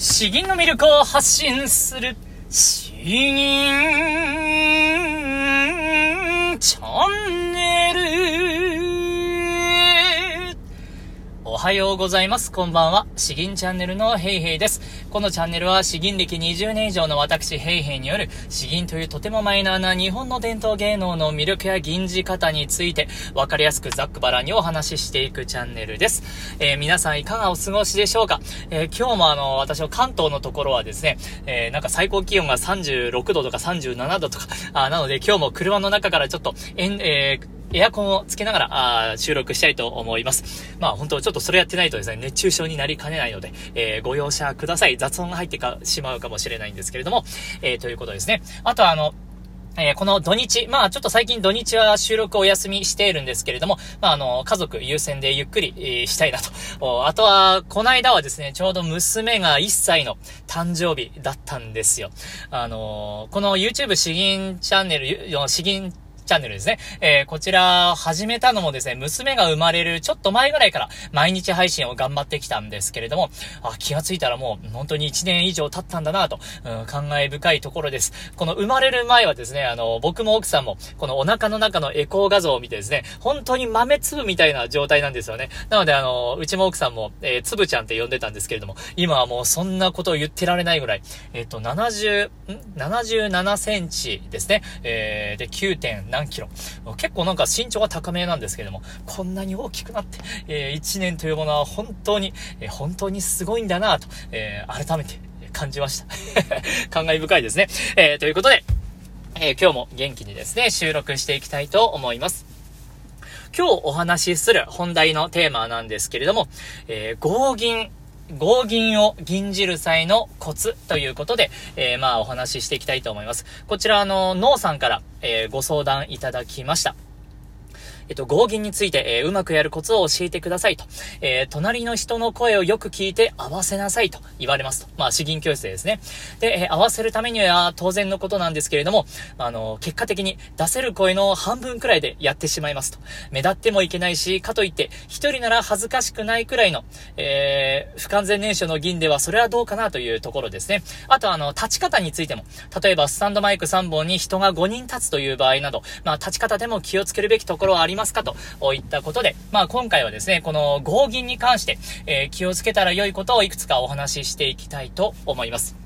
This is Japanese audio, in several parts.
詩吟の魅力を発信する、詩吟チャンネル。おはようございます。こんばんは。詩吟チャンネルのヘイヘイです。このチャンネルは詩吟歴20年以上の私ヘイヘイによる詩吟というとてもマイナーな日本の伝統芸能の魅力や吟じ方についてわかりやすくざっくばらにお話ししていくチャンネルです。えー、皆さんいかがお過ごしでしょうか、えー、今日もあの、私の関東のところはですね、えー、なんか最高気温が36度とか37度とか、あなので今日も車の中からちょっと、えん、えーエアコンをつけながら、あ収録したいと思います。まあ本当ちょっとそれやってないとですね、熱中症になりかねないので、えー、ご容赦ください。雑音が入ってかしまうかもしれないんですけれども、えー、ということですね。あとはあの、えー、この土日、まあちょっと最近土日は収録お休みしているんですけれども、まああの、家族優先でゆっくり、えー、したいなと。あとは、この間はですね、ちょうど娘が1歳の誕生日だったんですよ。あのー、この YouTube 詩吟チャンネル、詩吟チャンネルですね。えー、こちら、始めたのもですね、娘が生まれるちょっと前ぐらいから毎日配信を頑張ってきたんですけれども、あ、気がついたらもう本当に1年以上経ったんだなと、うん、感慨深いところです。この生まれる前はですね、あの、僕も奥さんも、このお腹の中のエコー画像を見てですね、本当に豆粒みたいな状態なんですよね。なので、あの、うちも奥さんも、えー、つぶちゃんって呼んでたんですけれども、今はもうそんなことを言ってられないぐらい、えっ、ー、と、70、ん ?77 センチですね。えー、で、9. 何キロ。結構なんか身長が高めなんですけども、こんなに大きくなって、えー、1年というものは本当に、えー、本当にすごいんだなと、えー、改めて感じました。感慨深いですね。えー、ということで、え、今日も元気にですね、収録していきたいと思います。今日お話しする本題のテーマなんですけれども、え、合銀合銀を銀じる際のコツということで、えー、まあお話ししていきたいと思います。こちらあの、ノさんから、えー、ご相談いただきました。えっと、合銀について、えー、うまくやるコツを教えてくださいと。えー、隣の人の声をよく聞いて合わせなさいと言われますと。まあ、詩吟教室でですね。で、えー、合わせるためには当然のことなんですけれども、あの、結果的に出せる声の半分くらいでやってしまいますと。目立ってもいけないし、かといって、一人なら恥ずかしくないくらいの、えー、不完全燃焼の銀ではそれはどうかなというところですね。あと、あの、立ち方についても、例えばスタンドマイク3本に人が5人立つという場合など、まあ、立ち方でも気をつけるべきところはありますますかといったことで、まあ今回はですね、この合銀に関して、えー、気をつけたら良いことをいくつかお話ししていきたいと思います。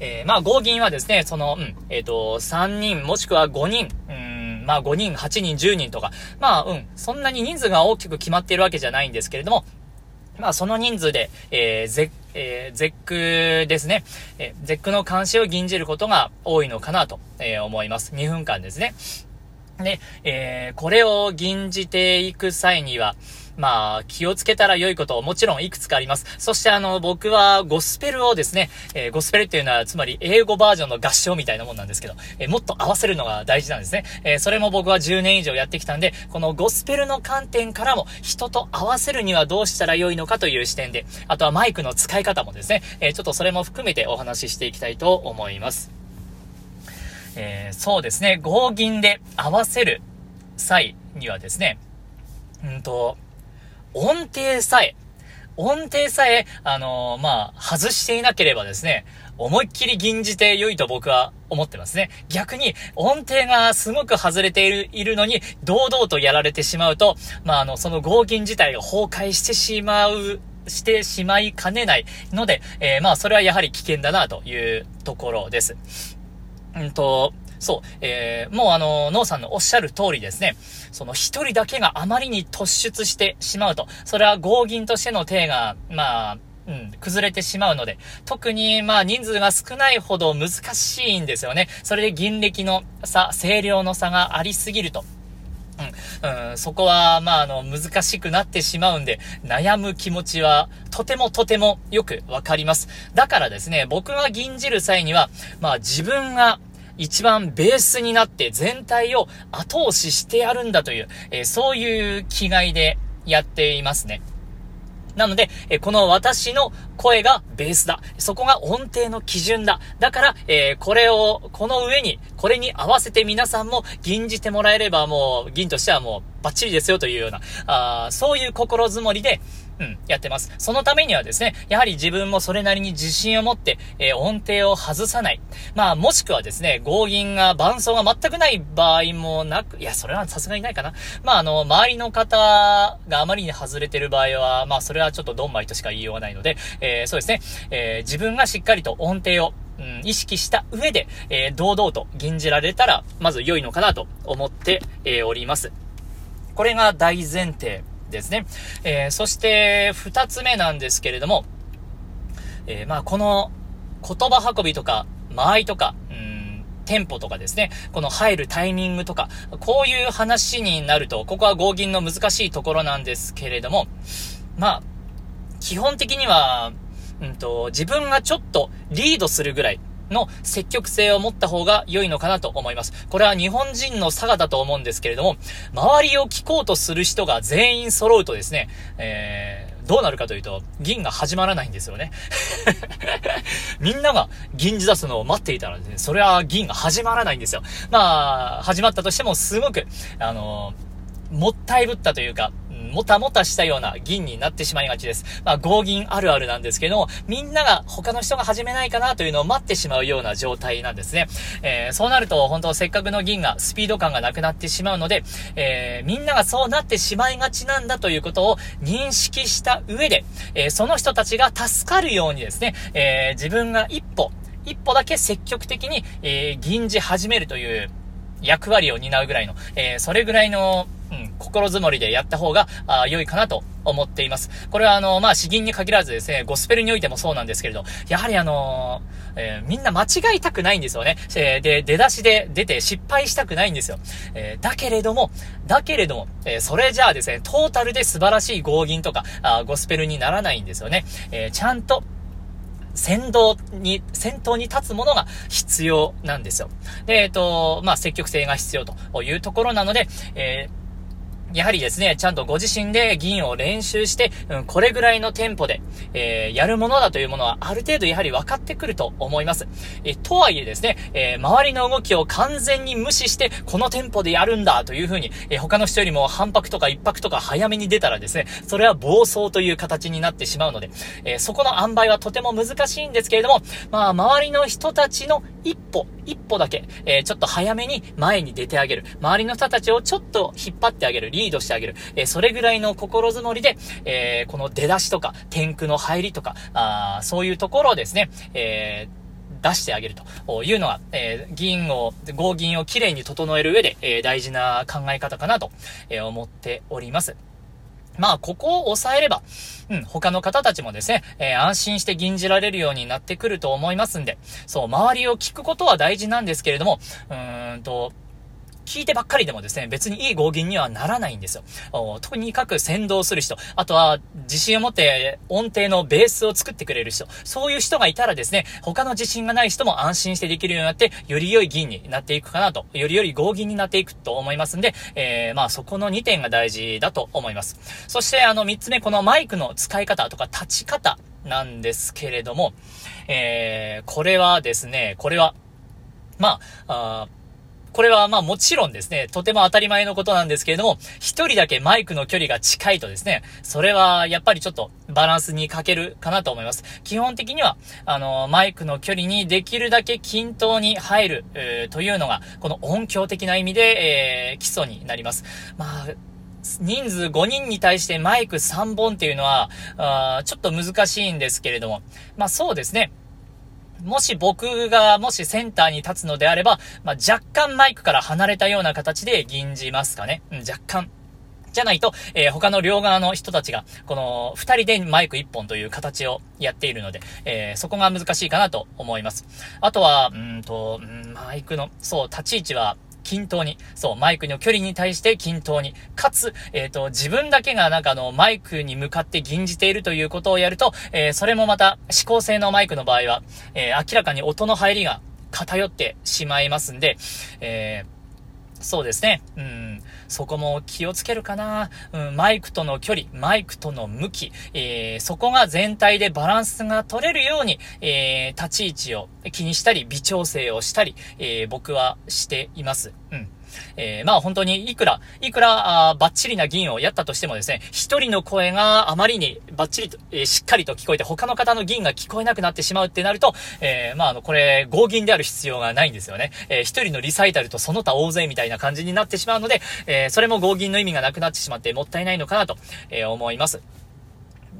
えー、まあ合銀はですね、その、うん、えっ、ー、と、3人もしくは5人、うんまあ5人、8人、10人とか、まあうん、そんなに人数が大きく決まっているわけじゃないんですけれども、まあその人数で、えー、絶、えー、絶句ですね。えー、絶句の監視を吟じることが多いのかなと、えー、思います。2分間ですね。で、えー、これを吟じていく際には、まあ、気をつけたら良いこと、もちろんいくつかあります。そしてあの、僕はゴスペルをですね、えー、ゴスペルっていうのは、つまり英語バージョンの合唱みたいなもんなんですけど、えー、もっと合わせるのが大事なんですね。えー、それも僕は10年以上やってきたんで、このゴスペルの観点からも、人と合わせるにはどうしたら良いのかという視点で、あとはマイクの使い方もですね、えちょっとそれも含めてお話ししていきたいと思います。えー、そうですね、合銀で合わせる際にはですね、うんと、音程さえ、音程さえ、あのー、まあ、外していなければですね、思いっきり吟じて良いと僕は思ってますね。逆に、音程がすごく外れている、いるのに、堂々とやられてしまうと、まあ、あの、その合銀自体が崩壊してしまう、してしまいかねないので、えー、まあ、それはやはり危険だなというところです。うんと、そう、えー、もうあの、ノーさんのおっしゃる通りですね、その一人だけがあまりに突出してしまうと、それは合銀としての手が、まあ、うん、崩れてしまうので、特に、まあ、人数が少ないほど難しいんですよね。それで銀歴の差、声量の差がありすぎると。うん、うん、そこは、まあ、あの、難しくなってしまうんで、悩む気持ちは、とてもとてもよくわかります。だからですね、僕が銀じる際には、まあ、自分が、一番ベースになって全体を後押ししてやるんだという、えー、そういう気概でやっていますね。なので、えこの私の声がベースだ。そこが音程の基準だ。だから、えー、これを、この上に、これに合わせて皆さんも吟じてもらえればもう、銀としてはもうバッチリですよというような、あそういう心づもりで、うん、やってます。そのためにはですね、やはり自分もそれなりに自信を持って、えー、音程を外さない。まあ、もしくはですね、合銀が、伴奏が全くない場合もなく、いや、それはさすがにないかな。まあ、あの、周りの方があまりに外れてる場合は、まあ、それはちょっとドンマイとしか言いようがないので、えー、そうですね、えー、自分がしっかりと音程を、うん、意識した上で、え、堂々と吟じられたら、まず良いのかなと思って、え、おります。これが大前提ですね。えー、そして、二つ目なんですけれども、えー、まあ、この言葉運びとか、間合いとか、テンポとかですね、この入るタイミングとか、こういう話になると、ここは合銀の難しいところなんですけれども、まあ、基本的には、うんと、自分がちょっとリードするぐらい、の積極性を持った方が良いのかなと思います。これは日本人の差がだと思うんですけれども、周りを聞こうとする人が全員揃うとですね、えー、どうなるかというと、銀が始まらないんですよね。みんなが銀じ出すのを待っていたらね、それは銀が始まらないんですよ。まあ、始まったとしてもすごく、あのもったいぶったというか、もたもたしたような銀になってしまいがちです。まあ、合銀あるあるなんですけども、みんなが他の人が始めないかなというのを待ってしまうような状態なんですね。えー、そうなると、本当せっかくの銀がスピード感がなくなってしまうので、えー、みんながそうなってしまいがちなんだということを認識した上で、えー、その人たちが助かるようにですね、え自分が一歩、一歩だけ積極的に、え銀じ始めるという役割を担うぐらいの、えそれぐらいのうん、心づもりでやった方が、あ良いかなと思っています。これはあの、まあ、詩吟に限らずですね、ゴスペルにおいてもそうなんですけれど、やはりあのえー、みんな間違いたくないんですよね。えー、で、出だしで出て失敗したくないんですよ。え、だけれども、だけれども、えそれじゃあですね、トータルで素晴らしい合銀とか、あゴスペルにならないんですよね。えちゃんと、先導に、先頭に立つものが必要なんですよ。で、えっ、と、まあ、積極性が必要というところなので、えーやはりですね、ちゃんとご自身で銀を練習して、うん、これぐらいのテンポで、えー、やるものだというものはある程度やはり分かってくると思います。えー、とはいえですね、えー、周りの動きを完全に無視して、このテンポでやるんだというふうに、え他の人よりも半拍とか一拍とか早めに出たらですね、それは暴走という形になってしまうので、えそこの塩梅はとても難しいんですけれども、まあ、周りの人たちの一歩、一歩だけ、えちょっと早めに前に出てあげる。周りの人たちをちょっと引っ張ってあげる。リーードしてあげる。えー、それぐらいの心づもりで、えー、この出だしとか、天空の入りとか、あそういうところをですね、えー出してあげるというのが、えー、銀を、合銀をきれいに整える上で、えー、大事な考え方かなと、えー、思っております。まあ、ここを抑えれば、うん、他の方たちもですね、えー、安心して吟じられるようになってくると思いますんで、そう、周りを聞くことは大事なんですけれども、うーんと、聞いてばっかりでもですね、別にいい合銀にはならないんですよ。とにかく先導する人、あとは自信を持って音程のベースを作ってくれる人、そういう人がいたらですね、他の自信がない人も安心してできるようになって、より良い銀になっていくかなと、より良い合銀になっていくと思いますんで、えー、まあそこの2点が大事だと思います。そしてあの3つ目、このマイクの使い方とか立ち方なんですけれども、えー、これはですね、これは、まあ、あこれはまあもちろんですね、とても当たり前のことなんですけれども、一人だけマイクの距離が近いとですね、それはやっぱりちょっとバランスに欠けるかなと思います。基本的には、あの、マイクの距離にできるだけ均等に入る、えー、というのが、この音響的な意味で、えー、基礎になります。まあ、人数5人に対してマイク3本っていうのは、あちょっと難しいんですけれども、まあそうですね。もし僕がもしセンターに立つのであれば、まあ、若干マイクから離れたような形で吟じますかね。うん、若干。じゃないと、えー、他の両側の人たちが、この二人でマイク一本という形をやっているので、えー、そこが難しいかなと思います。あとは、うんと、マイクの、そう、立ち位置は、均等に、そう、マイクの距離に対して均等に、かつ、えっ、ー、と、自分だけがなんかあの、マイクに向かって吟じているということをやると、えー、それもまた、指向性のマイクの場合は、えー、明らかに音の入りが偏ってしまいますんで、えーそうですね。うん。そこも気をつけるかな。うん。マイクとの距離、マイクとの向き、えー、そこが全体でバランスが取れるように、えー、立ち位置を気にしたり、微調整をしたり、えー、僕はしています。うん。えー、まあ本当にいくら、いくら、あバッチリな銀をやったとしてもですね、一人の声があまりにバッチリと、えー、しっかりと聞こえて、他の方の銀が聞こえなくなってしまうってなると、えー、まああの、これ、合銀である必要がないんですよね。えー、一人のリサイタルとその他大勢みたいな感じになってしまうので、えー、それも合銀の意味がなくなってしまってもったいないのかなと、えー、思います。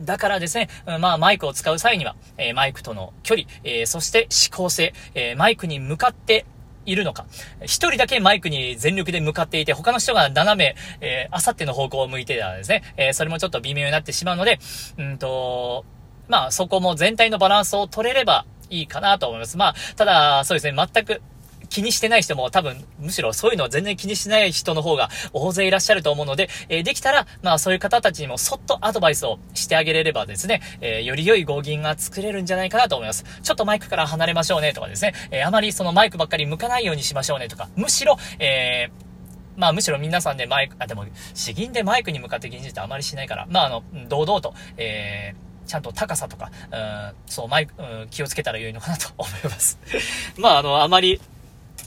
だからですね、まあマイクを使う際には、えー、マイクとの距離、えー、そして指向性、えー、マイクに向かっているのか。一人だけマイクに全力で向かっていて、他の人が斜め、えー、あさっての方向を向いてたらですね、えー、それもちょっと微妙になってしまうので、うんと、まあそこも全体のバランスを取れればいいかなと思います。まあ、ただ、そうですね、全く、気にしてない人も多分、むしろそういうのは全然気にしない人の方が大勢いらっしゃると思うので、えー、できたら、まあそういう方たちにもそっとアドバイスをしてあげれればですね、えー、より良い合銀が作れるんじゃないかなと思います。ちょっとマイクから離れましょうねとかですね、えー、あまりそのマイクばっかり向かないようにしましょうねとか、むしろ、えー、まあむしろ皆さんでマイク、あ、でも、詩吟でマイクに向かって吟じってあまりしないから、まああの、堂々と、えー、ちゃんと高さとか、うん、そう、マイク、うん、気をつけたら良いのかなと思います。まああの、あまり、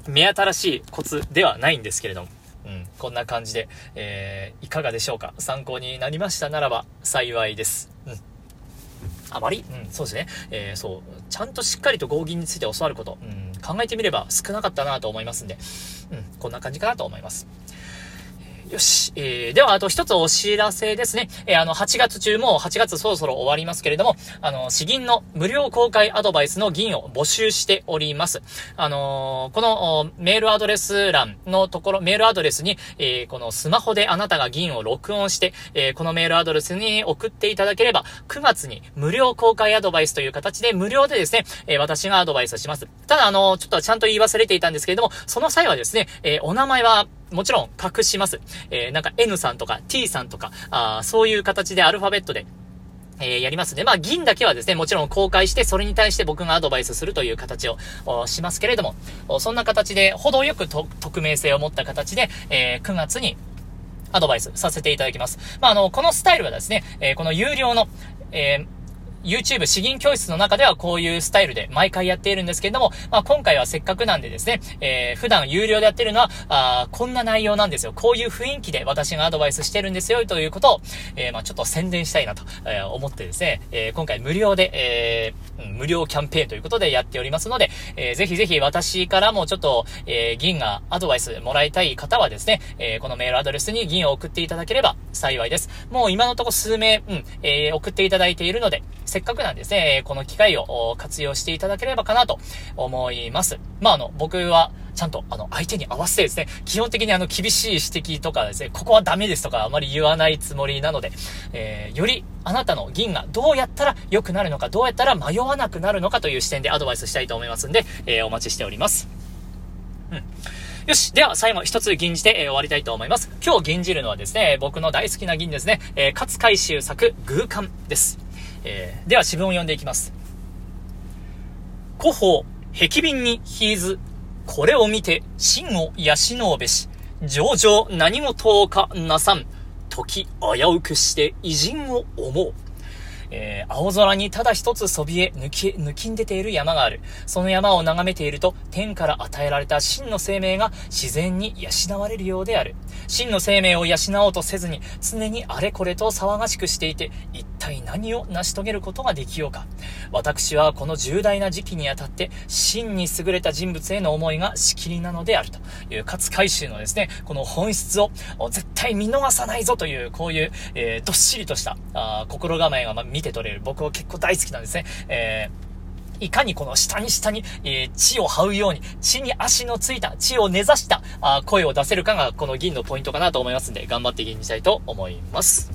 目新しいコツではないんですけれども、うん、こんな感じで、えー、いかがでしょうか？参考になりましたならば幸いです。うん。あまり？うん、そうですね。えー、そう。ちゃんとしっかりと合銀について教わること、うん、考えてみれば少なかったなと思いますんで、うん、こんな感じかなと思います。よし。えー、では、あと一つお知らせですね。えー、あの、8月中も8月そろそろ終わりますけれども、あの、詩吟の無料公開アドバイスの銀を募集しております。あのー、このメールアドレス欄のところ、メールアドレスに、えー、このスマホであなたが銀を録音して、えー、このメールアドレスに送っていただければ、9月に無料公開アドバイスという形で無料でですね、え、私がアドバイスします。ただ、あの、ちょっとちゃんと言い忘れていたんですけれども、その際はですね、え、お名前はもちろん隠します。えー、なんか N さんとか T さんとか、あそういう形でアルファベットで、えー、やりますね。まあ、銀だけはですね、もちろん公開して、それに対して僕がアドバイスするという形をしますけれども、そんな形で、程よく匿名性を持った形で、えー、9月にアドバイスさせていただきます。まあ、あの、このスタイルはですね、えー、この有料の、えー YouTube 詩吟教室の中ではこういうスタイルで毎回やっているんですけれども、まあ、今回はせっかくなんでですね、えー、普段有料でやってるのは、あこんな内容なんですよ。こういう雰囲気で私がアドバイスしてるんですよ、ということを、えー、まあ、ちょっと宣伝したいなと、えー、思ってですね、え今回無料で、え無料キャンペーンということでやっておりますので、えぜひぜひ私からもちょっと、え銀がアドバイスもらいたい方はですね、えこのメールアドレスに銀を送っていただければ幸いです。もう今のところ数名、うん、え送っていただいているので、せっかくなんですね、この機会を活用していただければかなと思います。まあ、あの、僕は、ちゃんと、あの、相手に合わせてですね、基本的にあの、厳しい指摘とかですね、ここはダメですとかあまり言わないつもりなので、えー、よりあなたの銀がどうやったら良くなるのか、どうやったら迷わなくなるのかという視点でアドバイスしたいと思いますんで、えー、お待ちしております。うん。よし。では、最後一つ銀じて、えー、終わりたいと思います。今日銀じるのはですね、僕の大好きな銀ですね、えー、勝海舟作、偶感です。えー、では、詩文を読んでいきます。古法、壁瓶にひいず、これを見て、真を養うべし、上々何事をかなさん、時危うくして偉人を思う。えー、青空にただ一つそびえ、抜き、抜きん出ている山がある。その山を眺めていると、天から与えられた真の生命が自然に養われるようである。真の生命を養おうとせずに、常にあれこれと騒がしくしていて、一体何を成し遂げることができようか。私はこの重大な時期にあたって、真に優れた人物への思いがしきりなのであるという、勝海舟のですね、この本質を絶対見逃さないぞという、こういう、えー、どっしりとした、あ心構えが、ま、見て取れる。僕は結構大好きなんですね。えーいかにこの下に下に、えー、地を這うように、地に足のついた、地を根ざしたあ声を出せるかが、この銀のポイントかなと思いますんで、頑張って銀にしたいと思います。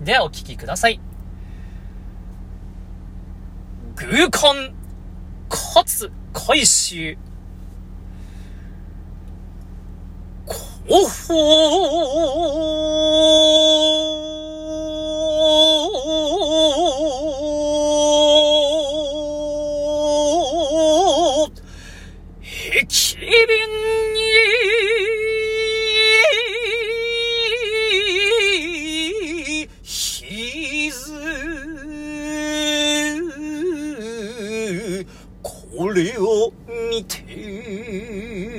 では、お聞きください。偶感、かつ、回収。おほ Peace.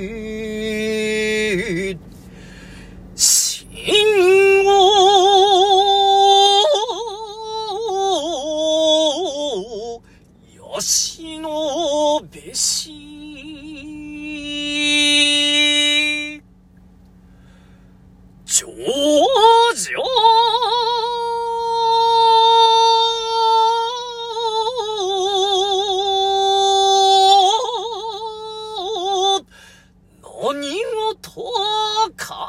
何事か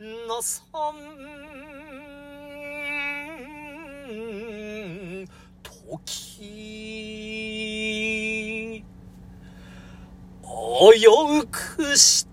なさん時危うくして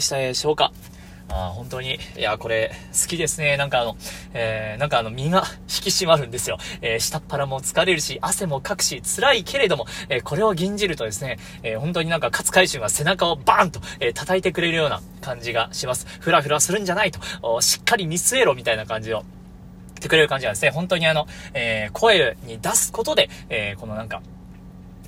でしたでしょうか？あ本当に、いや、これ、好きですね。なんかあの、えー、なんかあの、身が引き締まるんですよ。えー、下っ腹も疲れるし、汗もかくし、辛いけれども、えー、これを吟じるとですね、えー、本当になんか勝海舟が背中をバーンと、えー、叩いてくれるような感じがします。ふらふらするんじゃないと、おしっかり見据えろみたいな感じを。ってくれる感じがですね、本当にあの、えー、声に出すことで、えー、このなんか、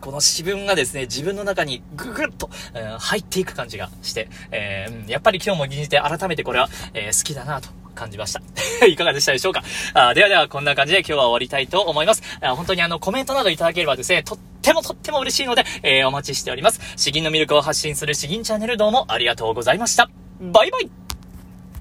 この詩文がですね、自分の中にぐぐっと、えー入っていく感じがして、えーやっぱり今日も吟じて改めてこれは、えー好きだなと感じました。いかがでしたでしょうか？あではではこんな感じで今日は終わりたいと思います。あ本当にあのコメントなどいただければですね、とってもとっても嬉しいので、えーお待ちしております。詩吟の魅力を発信する詩吟チャンネルどうもありがとうございました。バイバイ